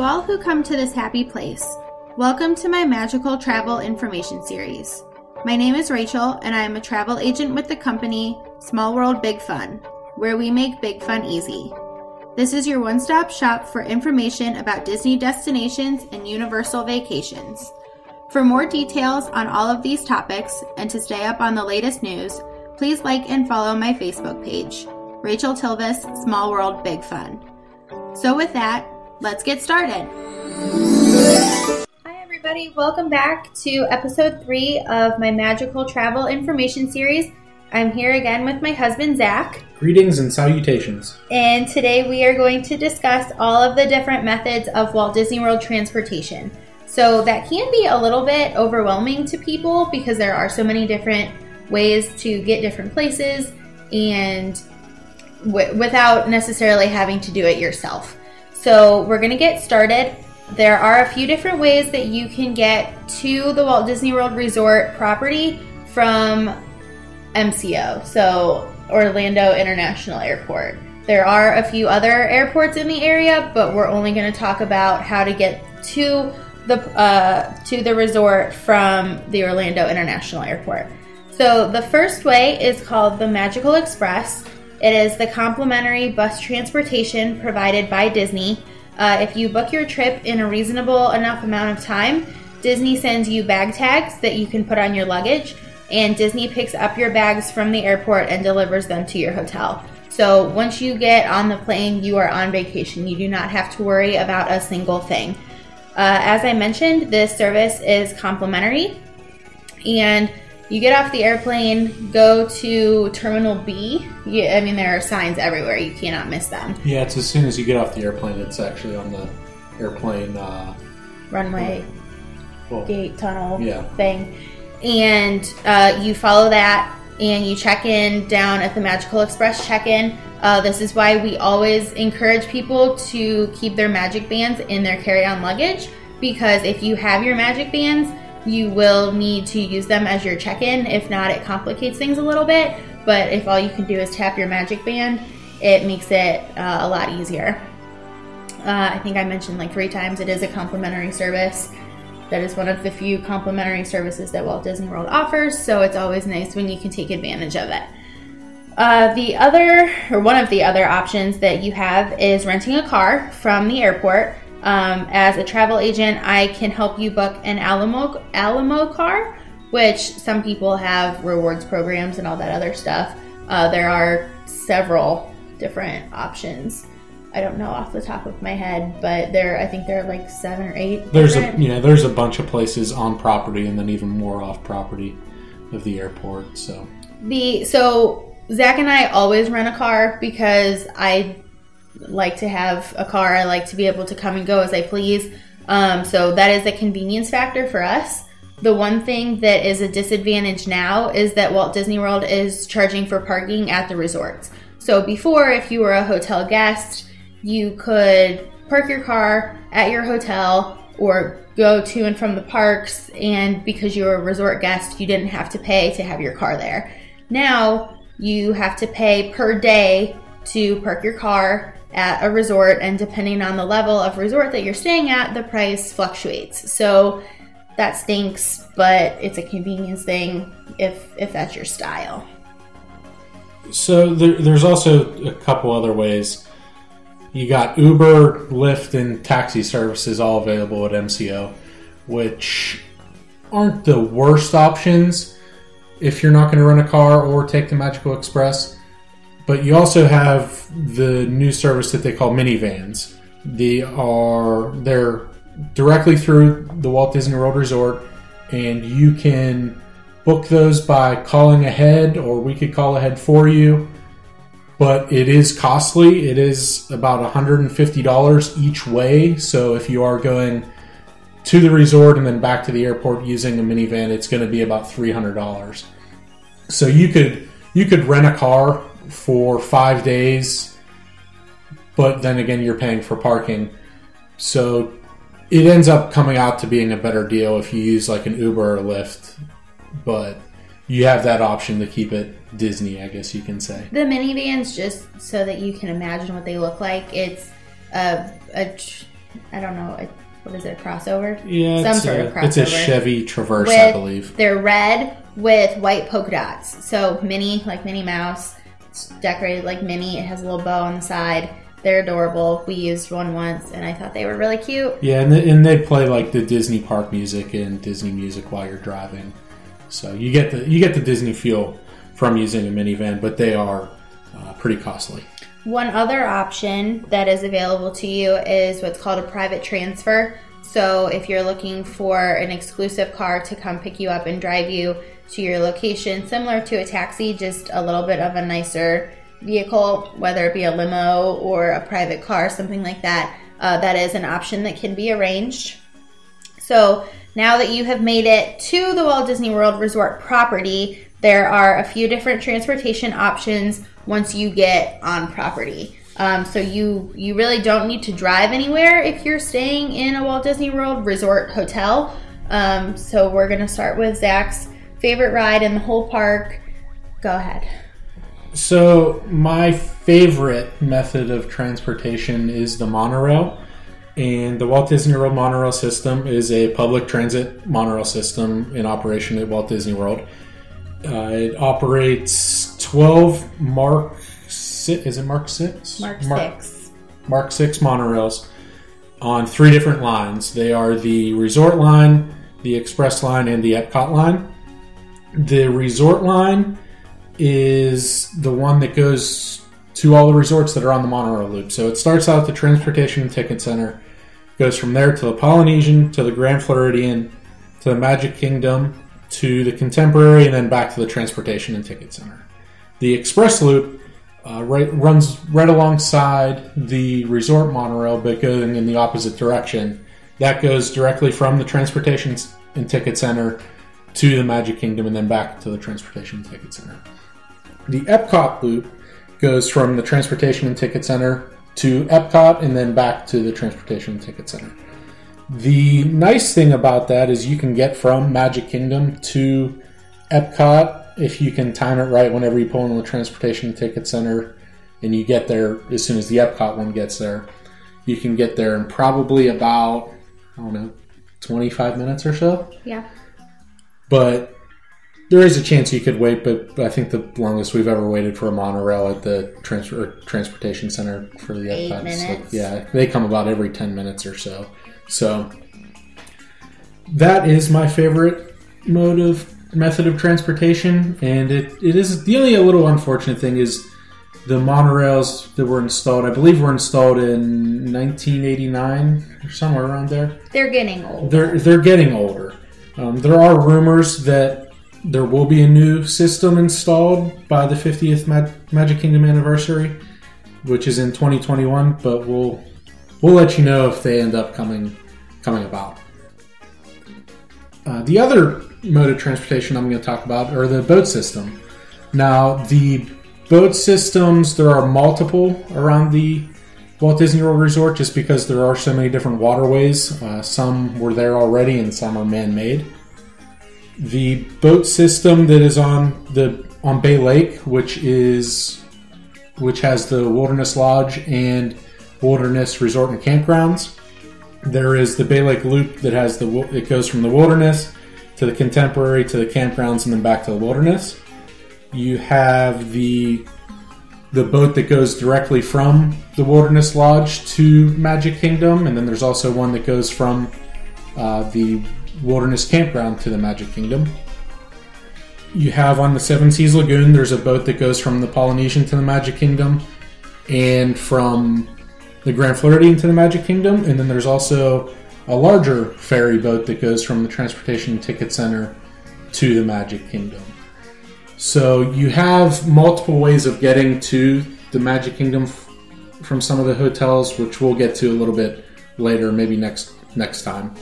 To all who come to this happy place, welcome to my magical travel information series. My name is Rachel, and I am a travel agent with the company Small World Big Fun, where we make big fun easy. This is your one stop shop for information about Disney destinations and Universal vacations. For more details on all of these topics and to stay up on the latest news, please like and follow my Facebook page, Rachel Tilvis Small World Big Fun. So, with that, let's get started. Hi, everybody. Welcome back to episode three of my magical travel information series. I'm here again with my husband, Zach. Greetings and salutations. And today we are going to discuss all of the different methods of Walt Disney World transportation. So, that can be a little bit overwhelming to people because there are so many different ways to get different places and w- without necessarily having to do it yourself. So, we're going to get started. There are a few different ways that you can get to the Walt Disney World Resort property from MCO, so Orlando International Airport. There are a few other airports in the area, but we're only going to talk about how to get to the uh, to the resort from the Orlando International Airport. So the first way is called the Magical Express. It is the complimentary bus transportation provided by Disney. Uh, if you book your trip in a reasonable enough amount of time, Disney sends you bag tags that you can put on your luggage, and Disney picks up your bags from the airport and delivers them to your hotel. So once you get on the plane, you are on vacation. You do not have to worry about a single thing. Uh, as I mentioned, this service is complimentary, and you get off the airplane, go to Terminal B. You, I mean, there are signs everywhere. You cannot miss them. Yeah, it's as soon as you get off the airplane, it's actually on the airplane uh, Runway, well, gate, tunnel Yeah. thing. And uh, you follow that and you check in down at the Magical Express check in. Uh, this is why we always encourage people to keep their magic bands in their carry on luggage because if you have your magic bands, you will need to use them as your check in. If not, it complicates things a little bit. But if all you can do is tap your magic band, it makes it uh, a lot easier. Uh, I think I mentioned like three times it is a complimentary service. That is one of the few complimentary services that Walt Disney World offers, so it's always nice when you can take advantage of it. Uh, the other, or one of the other options that you have is renting a car from the airport. Um, as a travel agent, I can help you book an Alamo Alamo car, which some people have rewards programs and all that other stuff. Uh, there are several different options. I don't know off the top of my head, but there I think there are like seven or eight. there's a different- yeah, there's a bunch of places on property and then even more off property of the airport. So The so Zach and I always rent a car because I like to have a car. I like to be able to come and go as I please. Um, so that is a convenience factor for us. The one thing that is a disadvantage now is that Walt Disney World is charging for parking at the resorts. So before, if you were a hotel guest, you could park your car at your hotel or go to and from the parks and because you were a resort guest you didn't have to pay to have your car there now you have to pay per day to park your car at a resort and depending on the level of resort that you're staying at the price fluctuates so that stinks but it's a convenience thing if if that's your style so there, there's also a couple other ways. You got Uber, Lyft, and taxi services all available at MCO, which aren't the worst options if you're not going to rent a car or take the Magical Express. But you also have the new service that they call Minnie Vans. They are they're directly through the Walt Disney World Resort, and you can book those by calling ahead, or we could call ahead for you. But it is costly. It is about $150 each way. So if you are going to the resort and then back to the airport using a Minnie Van, it's going to be about $300. So you could you could rent a car for 5 days but then again you're paying for parking. So it ends up coming out to being a better deal if you use like an Uber or a Lyft, but you have that option to keep it Disney, I guess you can say. The Minnie Vans, just so that you can imagine what they look like, it's a, a tr- I don't know, a, what is it, a crossover? Yeah, Some it's, sort a, of crossover. it's a. Chevy Traverse, I believe. They're red with white polka dots. So mini, like Minnie Mouse, it's decorated like Minnie. It has a little bow on the side. They're adorable. We used one once, and I thought they were really cute. Yeah, and, they, and they play like the Disney park music and Disney music while you're driving, so you get the you get the Disney feel from using a Minnie Van, but they are uh, pretty costly. One other option that is available to you is what's called a private transfer. So, if you're looking for an exclusive car to come pick you up and drive you to your location, similar to a taxi, just a little bit of a nicer vehicle, whether it be a limo or a private car, something like that, uh, that is an option that can be arranged. So now that you have made it to the Walt Disney World Resort property, there are a few different transportation options once you get on property. Um, so you you really don't need to drive anywhere if you're staying in a Walt Disney World Resort hotel. Um, so we're gonna start with Zach's favorite ride in the whole park. Go ahead. So my favorite method of transportation is the monorail. And the Walt Disney World monorail system is a public transit monorail system in operation at Walt Disney World. Uh, it operates 12 Mark si Is it Mark 6? Mark, six. Mark 6 monorails on three different lines. They are the Resort line, the Express line, and the Epcot line. The Resort line is the one that goes to all the resorts that are on the monorail loop. So it starts out at the Transportation and Ticket Center, goes from there to the Polynesian, to the Grand Floridian, to the Magic Kingdom, to the Contemporary, and then back to the Transportation and Ticket Center. The Express Loop uh, right, runs right alongside the resort monorail, but going in the opposite direction. That goes directly from the Transportation and Ticket Center to the Magic Kingdom and then back to the Transportation and Ticket Center. The Epcot Loop goes from the Transportation and Ticket Center to Epcot and then back to the Transportation and Ticket Center. The nice thing about that is you can get from Magic Kingdom to Epcot if you can time it right whenever you pull in the Transportation and Ticket Center and you get there as soon as the Epcot one gets there. You can get there in probably about, I don't know, 25 minutes or so. Yeah. But there is a chance you could wait, but I think the longest we've ever waited for a monorail at the transfer transportation center for the Eight like- yeah, they come about every 10 minutes or so. So that is my favorite mode of method of transportation, and it, it is the only a little unfortunate thing is the monorails that were installed. I believe were installed in 1989 or somewhere around there They're getting old. they're they're getting older. Um, there are rumors that there will be a new system installed by the 50th Mag- Magic Kingdom anniversary, which is in 2021. But we'll we'll let you know if they end up coming coming about. Uh, the other mode of transportation I'm going to talk about are the boat system. Now, the boat systems there are multiple around the Walt Disney World Resort just because there are so many different waterways. Uh, some were there already and some are man-made. The boat system that is on the on Bay Lake, which is which has the Wilderness Lodge and Wilderness Resort and Campgrounds. There is the Bay Lake Loop that has the it goes from the Wilderness to the Contemporary to the campgrounds and then back to the Wilderness. You have the the boat that goes directly from the Wilderness Lodge to Magic Kingdom, and then there's also one that goes from uh, the Wilderness Campground to the Magic Kingdom. You have on the Seven Seas Lagoon, there's a boat that goes from the Polynesian to the Magic Kingdom, and from the Grand Floridian to the Magic Kingdom, and then there's also a larger ferry boat that goes from the Transportation Ticket Center to the Magic Kingdom. So you have multiple ways of getting to the Magic Kingdom f- from some of the hotels, which we'll get to a little bit later, maybe next next time.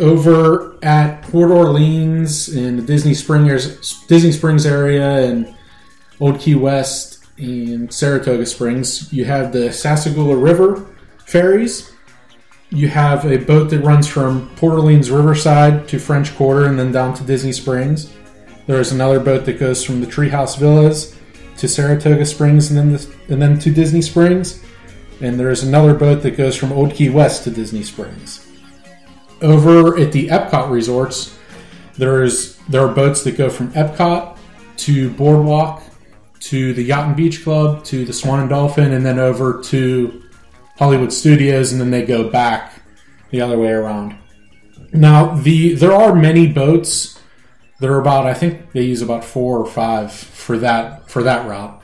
Over at Port Orleans in the Disney Springs Disney Springs area and Old Key West and Saratoga Springs, you have the Sassagoula River ferries. You have a boat that runs from Port Orleans Riverside to French Quarter and then down to Disney Springs. There is another boat that goes from the Treehouse Villas to Saratoga Springs and then the, and then to Disney Springs. and there's another boat that goes from Old Key West to Disney Springs. Over at the Epcot resorts, there's there are boats that go from Epcot to Boardwalk to the Yacht and Beach Club to the Swan and Dolphin, and then over to Hollywood Studios, and then they go back the other way around. Now, the there are many boats. There are about I think they use about four or five for that for that route,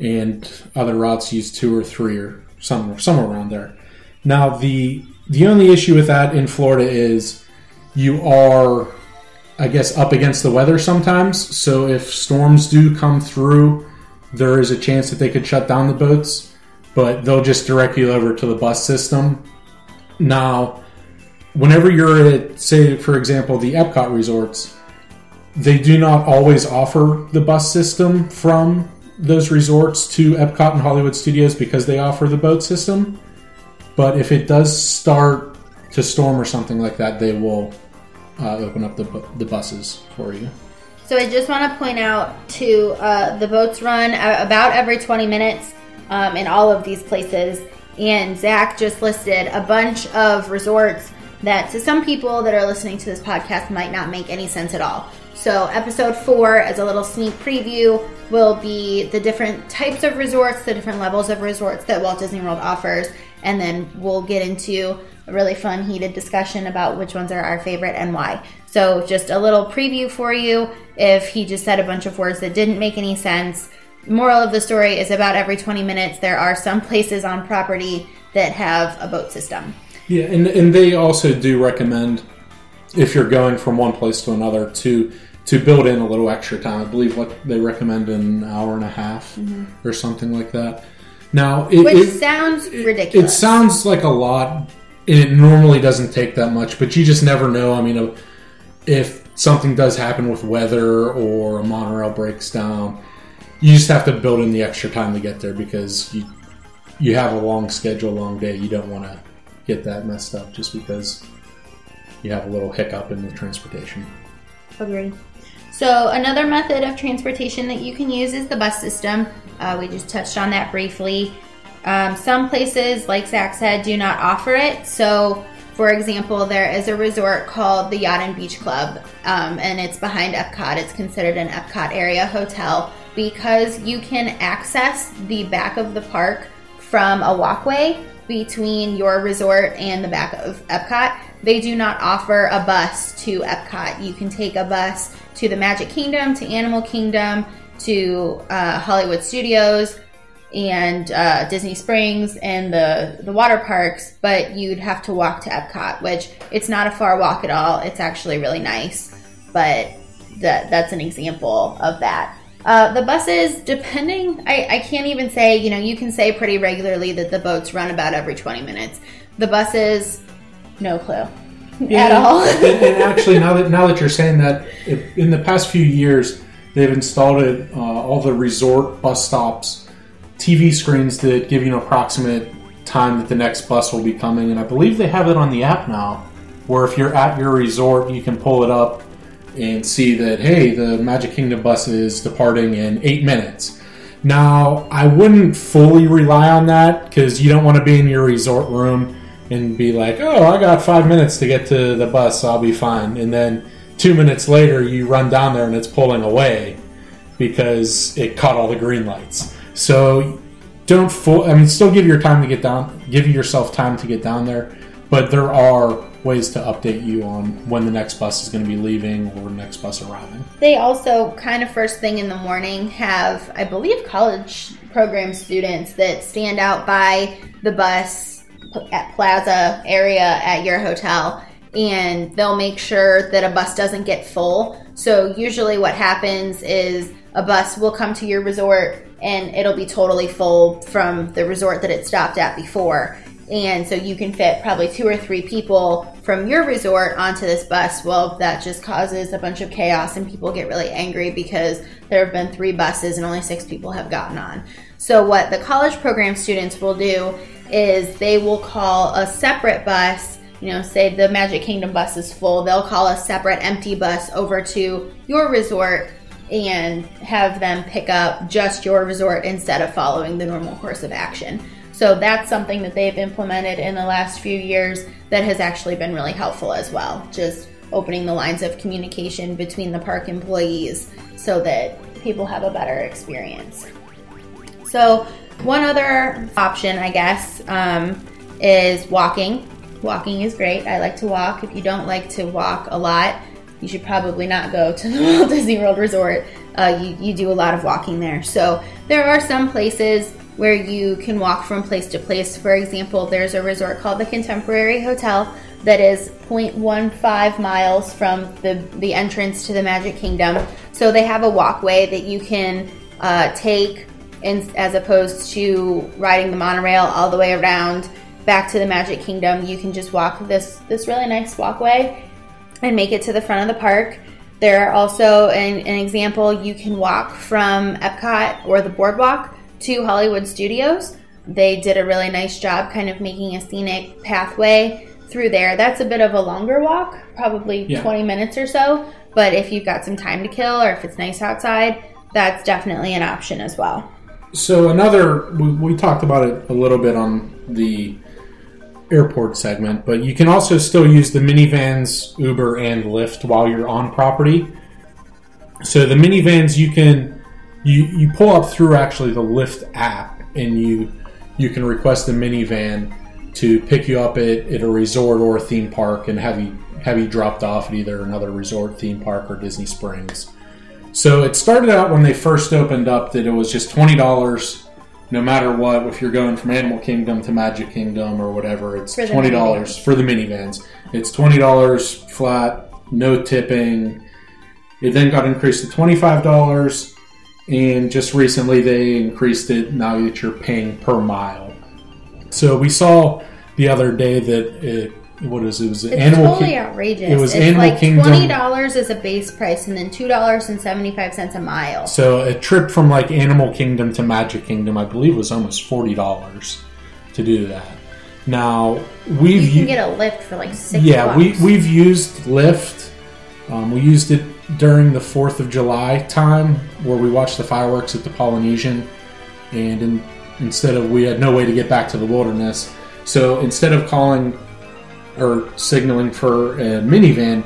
and other routes use two or three or somewhere somewhere around there. Now, the the only issue with that in Florida is you are, I guess, up against the weather sometimes. So if storms do come through, there is a chance that they could shut down the boats, but they'll just direct you over to the bus system. Now, whenever you're at, say, for example, the Epcot resorts, they do not always offer the bus system from those resorts to Epcot and Hollywood Studios because they offer the boat system. But if it does start to storm or something like that, they will uh, open up the, bu- the buses for you. So I just want to point out to uh, the boats run about every 20 minutes um, in all of these places. And Zach just listed a bunch of resorts that to some people that are listening to this podcast might not make any sense at all. So, episode four, as a little sneak preview, will be the different types of resorts, the different levels of resorts that Walt Disney World offers, and then we'll get into a really fun, heated discussion about which ones are our favorite and why. So, just a little preview for you if he just said a bunch of words that didn't make any sense. Moral of the story is about every 20 minutes, there are some places on property that have a boat system. Yeah, and, and they also do recommend if you're going from one place to another to to build in a little extra time. I believe what they recommend an hour and a half or something like that. Now, it, Which it- sounds it- ridiculous. It sounds like a lot. and It normally doesn't take that much, but you just never know. I mean, uh, if something does happen with weather or a monorail breaks down, you just have to build in the extra time to get there because you you have a long schedule, long day. You don't want to get that messed up just because you have a little hiccup in the transportation. Agreed. So another method of transportation that you can use is the bus system. Uh, we just touched on that briefly. Um, some places, like Zach said, do not offer it. So, for example, there is a resort called the Yacht and Beach Club, um, and it's behind Epcot. It's considered an Epcot area hotel because you can access the back of the park from a walkway between your resort and the back of Epcot. They do not offer a bus to Epcot. You can take a bus to the Magic Kingdom, to Animal Kingdom, to uh, Hollywood Studios, and uh, Disney Springs and the the water parks, but you'd have to walk to Epcot, which it's not a far walk at all. It's actually really nice, but that that's an example of that. Uh, the buses, depending, I, I can't even say, you know, you can say pretty regularly that the boats run about every 20 minutes. The buses, no clue at all. and, and actually, now that now that you're saying that, if, in the past few years, they've installed it, uh, all the resort bus stops, TV screens that give you an approximate time that the next bus will be coming, and I believe they have it on the app now, where if you're at your resort, you can pull it up and see that hey, the Magic Kingdom bus is departing in eight minutes. Now, I wouldn't fully rely on that because you don't want to be in your resort room and be like, oh, I got five minutes to get to the bus, so I'll be fine. And then two minutes later, you run down there and it's pulling away because it caught all the green lights. So don't full. I mean, still give your time to get down. Give yourself time to get down there, but there are ways to update you on when the next bus is going to be leaving or next bus arriving. They also kind of first thing in the morning have, I believe, college program students that stand out by the bus at Plaza area at your hotel and they'll make sure that a bus doesn't get full. So usually what happens is a bus will come to your resort and it'll be totally full from the resort that it stopped at before. And so you can fit probably two or three people from your resort onto this bus. Well, that just causes a bunch of chaos and people get really angry because there have been three buses and only six people have gotten on. So, what the college program students will do is they will call a separate bus. You know, say the Magic Kingdom bus is full, they'll call a separate empty bus over to your resort and have them pick up just your resort instead of following the normal course of action. So that's something that they've implemented in the last few years that has actually been really helpful as well. Just opening the lines of communication between the park employees so that people have a better experience. So, one other option, I guess, um, is walking. Walking is great. I like to walk. If you don't like to walk a lot, you should probably not go to the Walt Disney World Resort. Uh, you, you do a lot of walking there. So, there are some places where you can walk from place to place. For example, there's a resort called the Contemporary Hotel that is 0.15 miles from the, the entrance to the Magic Kingdom. So they have a walkway that you can uh, take in, as opposed to riding the monorail all the way around back to the Magic Kingdom. You can just walk this, this really nice walkway and make it to the front of the park. There are also an, an example you can walk from Epcot or the boardwalk to Hollywood Studios. They did a really nice job kind of making a scenic pathway through there. That's a bit of a longer walk, probably Yeah. 20 minutes or so. But if you've got some time to kill or if it's nice outside, that's definitely an option as well. So another, we, we talked about it a little bit on the airport segment, but you can also still use the Minnie Vans, Uber, and Lyft while you're on property. So the Minnie Vans, you can you you pull up through actually the Lyft app, and you you can request a Minnie Van to pick you up at, at a resort or a theme park and have you have you dropped off at either another resort, theme park, or Disney Springs. So it started out when they first opened up that it was just twenty dollars, no matter what. If you're going from Animal Kingdom to Magic Kingdom or whatever, it's For twenty dollars for the Minnie Vans. It's twenty dollars flat, no tipping. It then got increased to twenty five dollars, and just recently they increased it. Now that you're paying per mile. So we saw the other day that it what is it? it was It's Animal totally King- outrageous. it was it's Animal like Kingdom- twenty dollars is a base price, and then two dollars and seventy five cents a mile. So a trip from like Animal Kingdom to Magic Kingdom, I believe, was almost forty dollars to do that. Now we've You can get a Lyft for like six. yeah we we've used Lyft. Um, we used it during the Fourth of July time where we watched the fireworks at the Polynesian, and in, instead of we had no way to get back to the wilderness, so instead of calling or signaling for a Minnie Van,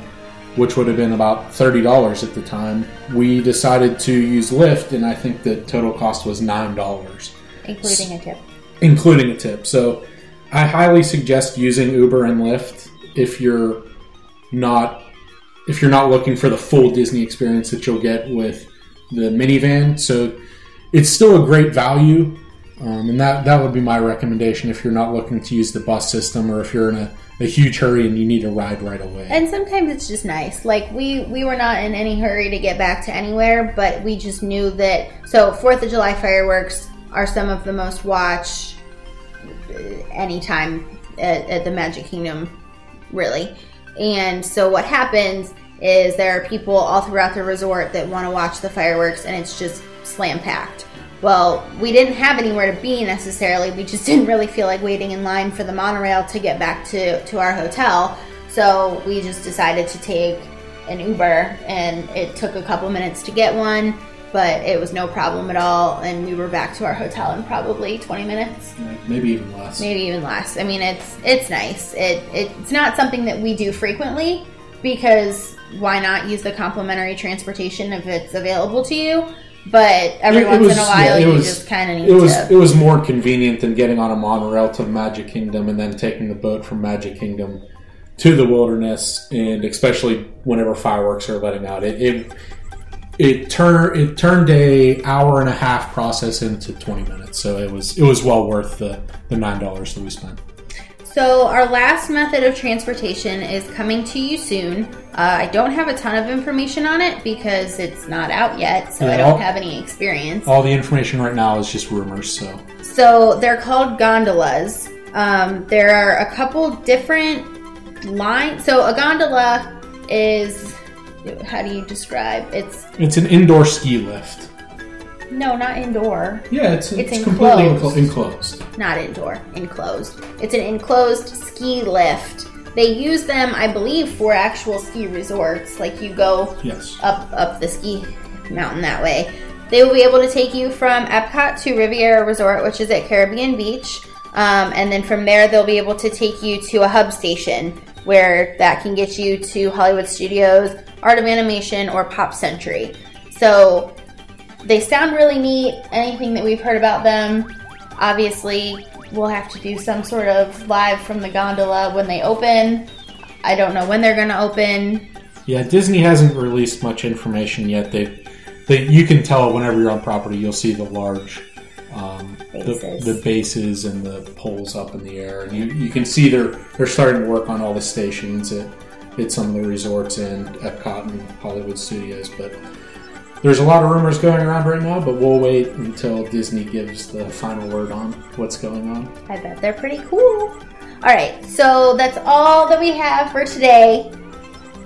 which would have been about thirty dollars at the time, we decided to use Lyft, and I think the total cost was nine dollars including a tip. including a tip. So I highly suggest using Uber and Lyft if you're not if you're not looking for the full Disney experience that you'll get with the Minnie Van. So it's still a great value, um, and that that would be my recommendation if you're not looking to use the bus system or if you're in a, a huge hurry and you need a ride right away. And sometimes it's just nice. Like we we were not in any hurry to get back to anywhere, but we just knew that. So Fourth of July fireworks are some of the most watched uh, anytime at, at the Magic Kingdom, really. And so what happens is there are people all throughout the resort that want to watch the fireworks, and it's just slam packed. Well, we didn't have anywhere to be necessarily. We just didn't really feel like waiting in line for the monorail to get back to, to our hotel. So we just decided to take an Uber, and it took a couple minutes to get one, but it was no problem at all. And we were back to our hotel in probably 20 minutes Maybe even less. maybe even less. I mean, it's it's nice. It it's not something that we do frequently because why not use the complimentary transportation if it's available to you? But every It- it once was- in a while, yeah, it you was- just kind of need It was to. it was more convenient than getting on a monorail to Magic Kingdom and then taking the boat from Magic Kingdom to the wilderness, and especially whenever fireworks are letting out, it it it turned it turned a hour and a half process into twenty minutes. So it was it was well worth the the nine dollars that we spent. So our last method of transportation is coming to you soon. Uh, I don't have a ton of information on it because it's not out yet, so I don't I'll- have any experience. All the information right now is just rumors. So So they're called gondolas. Um, there are a couple different lines. So a gondola is how do you describe? It's it's an indoor ski lift. No, not indoor, Yeah, it's It's it's, completely enclosed. enclosed. not indoor, enclosed. It's an enclosed ski lift. They use them, I believe, for actual ski resorts. Like you go Yes. up up the ski mountain that way. They will be able to take you from Epcot to Riviera Resort, which is at Caribbean Beach. Um, and then from there, they'll be able to take you to a hub station where that can get you to Hollywood Studios, Art of Animation, or Pop Century. So they sound really neat. Anything that we've heard about them, obviously, we'll have to do some sort of live from the gondola when they open. I don't know when they're going to open. Yeah, Disney hasn't released much information yet. They, they, you can tell whenever you're on property, you'll see the large, um, Bases. the, the bases and the poles up in the air, and you, you can see they're they're starting to work on all the stations at, at some of the resorts in Epcot and Hollywood Studios. But there's a lot of rumors going around right now, but we'll wait until Disney gives the final word on what's going on. I bet they're pretty cool. All right, so that's all that we have for today.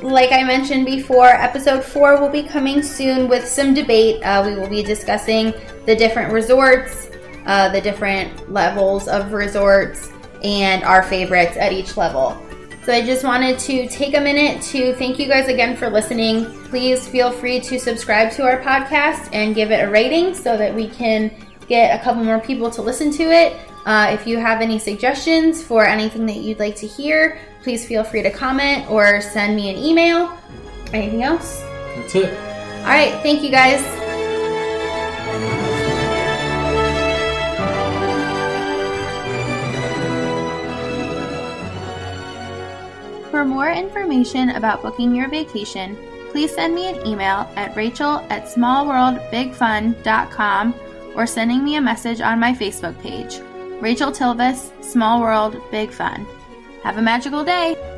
Like I mentioned before, episode four will be coming soon with some debate. Uh, we will be discussing the different resorts, uh, the different levels of resorts, and our favorites at each level. So I just wanted to take a minute to thank you guys again for listening. Please feel free to subscribe to our podcast and give it a rating so that we can get a couple more people to listen to it. Uh, if you have any suggestions for anything that you'd like to hear, please feel free to comment or send me an email. Anything else? That's it. All right, thank you guys. For more information about booking your vacation, please send me an email at rachel at smallworldbigfun.com or sending me a message on my Facebook page. Rachel Tilvis, Small World Big Fun. Have a magical day!